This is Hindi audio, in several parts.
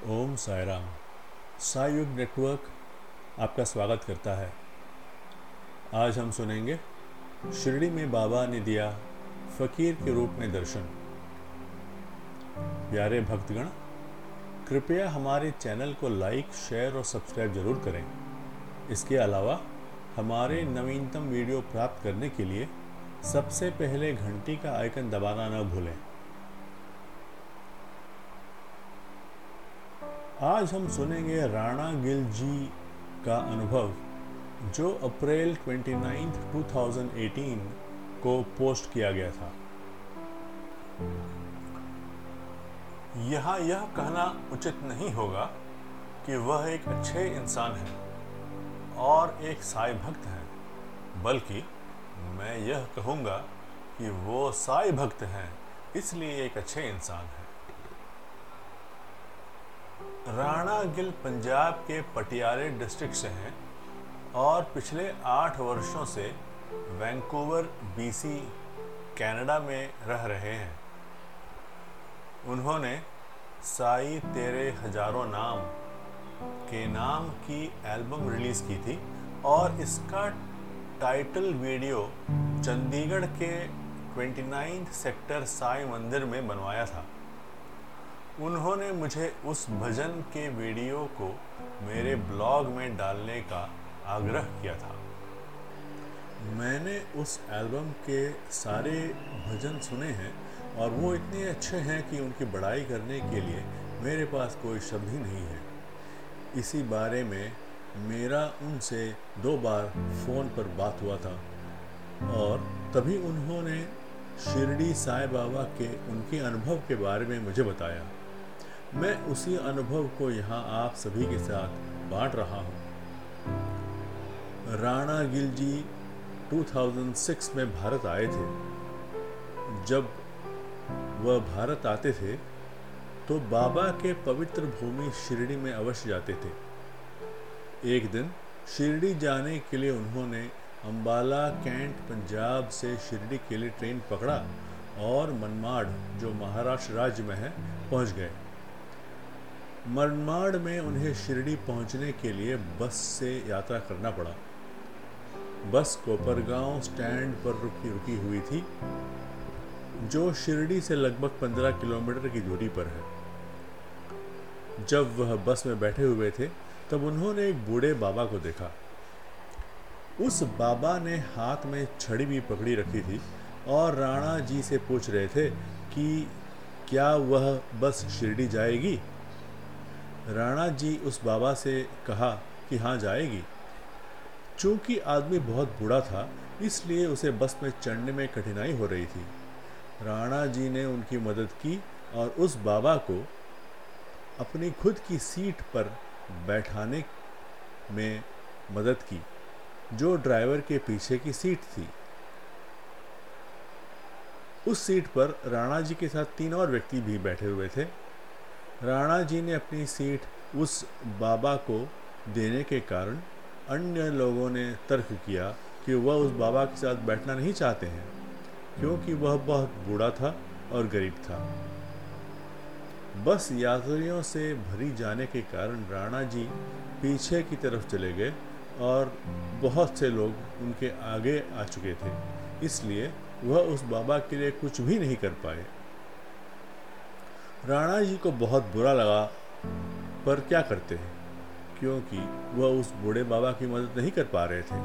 ओम सायराम सायुग नेटवर्क आपका स्वागत करता है। आज हम सुनेंगे, शिरडी में बाबा ने दिया फकीर के रूप में दर्शन। प्यारे भक्तगण, कृपया हमारे चैनल को लाइक, शेयर और सब्सक्राइब ज़रूर करें। इसके अलावा, हमारे नवीनतम वीडियो प्राप्त करने के लिए सबसे पहले घंटी का आइकन दबाना न भूलें। आज हम सुनेंगे राणा गिल जी का अनुभव जो अप्रैल 29, 2018 को पोस्ट किया गया था। यहाँ यह कहना उचित नहीं होगा कि वह एक अच्छे इंसान है और एक साई भक्त है बल्कि मैं यह कहूँगा कि वो साई भक्त हैं इसलिए एक अच्छे इंसान है। राणा गिल पंजाब के पटियाले डिस्ट्रिक्ट से हैं और पिछले आठ वर्षों से वैंकूवर बीसी कनाडा में रह रहे हैं। उन्होंने साई तेरे हज़ारों नाम के नाम की एल्बम रिलीज़ की थी और इसका टाइटल वीडियो चंडीगढ़ के 29 सेक्टर साई मंदिर में बनवाया था। उन्होंने मुझे उस भजन के वीडियो को मेरे ब्लॉग में डालने का आग्रह किया था। मैंने उस एल्बम के सारे भजन सुने हैं और वो इतने अच्छे हैं कि उनकी बड़ाई करने के लिए मेरे पास कोई शब्द ही नहीं है। इसी बारे में मेरा उनसे दो बार फ़ोन पर बात हुआ था और तभी उन्होंने शिरडी साई बाबा के उनके अनुभव के बारे में मुझे बताया। मैं उसी अनुभव को यहाँ आप सभी के साथ बांट रहा हूँ। राणा गिल जी 2006 में भारत आए थे। जब वह भारत आते थे तो बाबा के पवित्र भूमि शिरडी में अवश्य जाते थे। एक दिन शिरडी जाने के लिए उन्होंने अम्बाला कैंट पंजाब से शिरडी के लिए ट्रेन पकड़ा और मनमाड़, जो महाराष्ट्र राज्य में है, पहुँच गए। मनमाड़ में उन्हें शिरडी पहुँचने के लिए बस से यात्रा करना पड़ा। बस कोपरगांव स्टैंड पर रुकी रुकी हुई थी, जो शिरडी से लगभग पंद्रह किलोमीटर की दूरी पर है। जब वह बस में बैठे हुए थे, तब उन्होंने एक बूढ़े बाबा को देखा। उस बाबा ने हाथ में छड़ी भी पकड़ी रखी थी और राणा जी से पूछ रहे थे कि क्या वह बस शिरडी जाएगी? राणा जी उस बाबा से कहा कि हाँ जाएगी। चूँकि आदमी बहुत बूढ़ा था, इसलिए उसे बस में चढ़ने में कठिनाई हो रही थी। राणा जी ने उनकी मदद की और उस बाबा को अपनी खुद की सीट पर बैठाने में मदद की, जो ड्राइवर के पीछे की सीट थी। उस सीट पर राणा जी के साथ तीन और व्यक्ति भी बैठे हुए थे। राणा जी ने अपनी सीट उस बाबा को देने के कारण अन्य लोगों ने तर्क किया कि वह उस बाबा के साथ बैठना नहीं चाहते हैं, क्योंकि वह बहुत बूढ़ा था और गरीब था। बस यात्रियों से भरी जाने के कारण राणा जी पीछे की तरफ़ चले गए और बहुत से लोग उनके आगे आ चुके थे, इसलिए वह उस बाबा के लिए कुछ भी नहीं कर पाए। राणा जी को बहुत बुरा लगा, पर क्या करते हैं? क्योंकि वह उस बूढ़े बाबा की मदद नहीं कर पा रहे थे।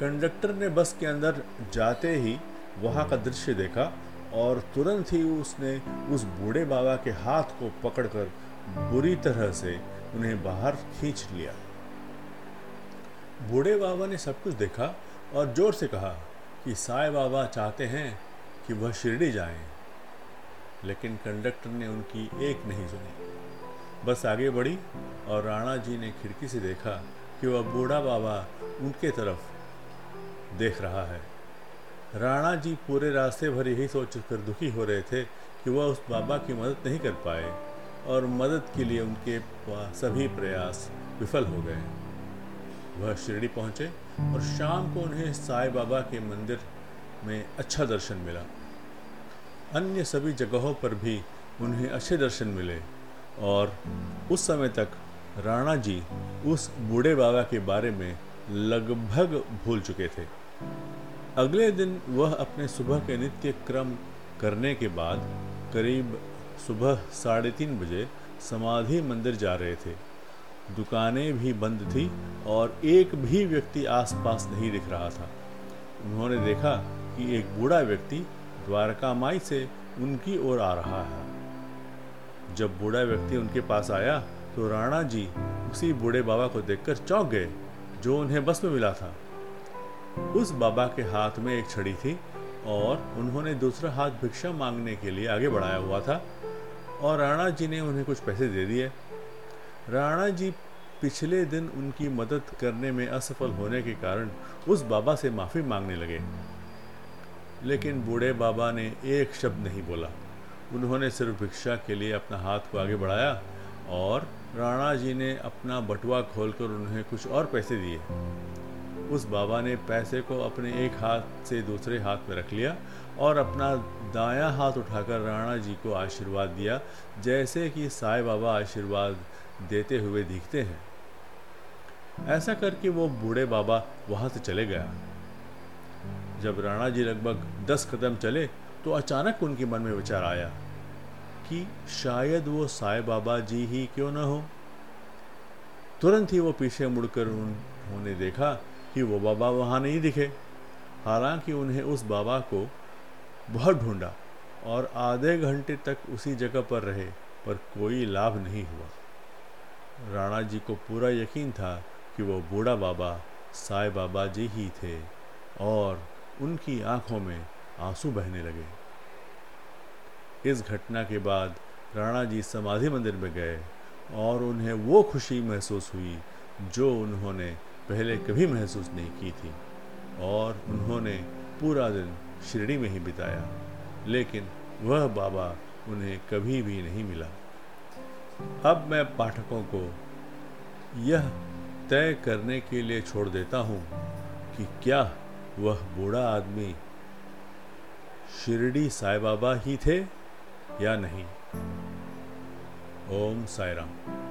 कंडक्टर ने बस के अंदर जाते ही वहाँ का दृश्य देखा और तुरंत ही उसने उस बूढ़े बाबा के हाथ को पकड़कर बुरी तरह से उन्हें बाहर खींच लिया। बूढ़े बाबा ने सब कुछ देखा और ज़ोर से कहा कि साई बाबा चाहते हैं कि वह शिरडी जाएँ। लेकिन कंडक्टर ने उनकी एक नहीं सुनी। बस आगे बढ़ी और राणा जी ने खिड़की से देखा कि वह बूढ़ा बाबा उनके तरफ़ देख रहा है। राणा जी पूरे रास्ते भर यही सोच कर दुखी हो रहे थे कि वह उस बाबा की मदद नहीं कर पाए और मदद के लिए उनके सभी प्रयास विफल हो गए। वह शिरडी पहुँचे और शाम को उन्हें साई बाबा के मंदिर में अच्छा दर्शन मिला। अन्य सभी जगहों पर भी उन्हें अच्छे दर्शन मिले। और उस समय तक राणा जी उस बूढ़े बाबा के बारे में लगभग भूल चुके थे। अगले दिन वह अपने सुबह के नित्य क्रम करने के बाद करीब सुबह साढ़े तीन बजे समाधि मंदिर जा रहे थे। दुकानें भी बंद थी और एक भी व्यक्ति आसपास नहीं दिख रहा था। उन्होंने देखा कि एक बूढ़ा व्यक्ति द्वारका माई से उनकी ओर आ रहा है। जब बूढ़ा व्यक्ति उनके पास आया तो राणा जी उसी बूढ़े बाबा को देखकर चौंक गए, जो उन्हें बस में मिला था। उस बाबा के हाथ में एक छड़ी थी और उन्होंने दूसरा हाथ भिक्षा मांगने के लिए आगे बढ़ाया हुआ था और राणा जी ने उन्हें कुछ पैसे दे दिए। राणा जी पिछले दिन उनकी मदद करने में असफल होने के कारण उस बाबा से माफ़ी मांगने लगे। लेकिन बूढ़े बाबा ने एक शब्द नहीं बोला। उन्होंने सिर्फ़ भिक्षा के लिए अपना हाथ को आगे बढ़ाया और राणा जी ने अपना बटुआ खोलकर उन्हें कुछ और पैसे दिए। उस बाबा ने पैसे को अपने एक हाथ से दूसरे हाथ में रख लिया और अपना दायां हाथ उठाकर राणा जी को आशीर्वाद दिया, जैसे कि साई बाबा आशीर्वाद देते हुए दिखते हैं। ऐसा करके वो बूढ़े बाबा वहाँ से चले गया। जब राणा जी लगभग दस कदम चले तो अचानक उनके मन में विचार आया कि शायद वो साई बाबा जी ही क्यों न हो। तुरंत ही वो पीछे मुड़कर उन्होंने देखा कि वो बाबा वहाँ नहीं दिखे। हालाँकि उन्हें उस बाबा को बहुत ढूंढा और आधे घंटे तक उसी जगह पर रहे, पर कोई लाभ नहीं हुआ। राणा जी को पूरा यकीन था कि वो बूढ़ा बाबा साई बाबा जी ही थे। और उनकी आँखों में आँसू बहने लगे। इस घटना के बाद राणा जी समाधि मंदिर में गए और उन्हें वो खुशी महसूस हुई जो उन्होंने पहले कभी महसूस नहीं की थी और उन्होंने पूरा दिन शिरडी में ही बिताया, लेकिन वह बाबा उन्हें कभी भी नहीं मिला। अब मैं पाठकों को यह तय करने के लिए छोड़ देता हूँ कि क्या वह बूढ़ा आदमी शिरडी साई बाबा ही थे या नहीं? ओम साई राम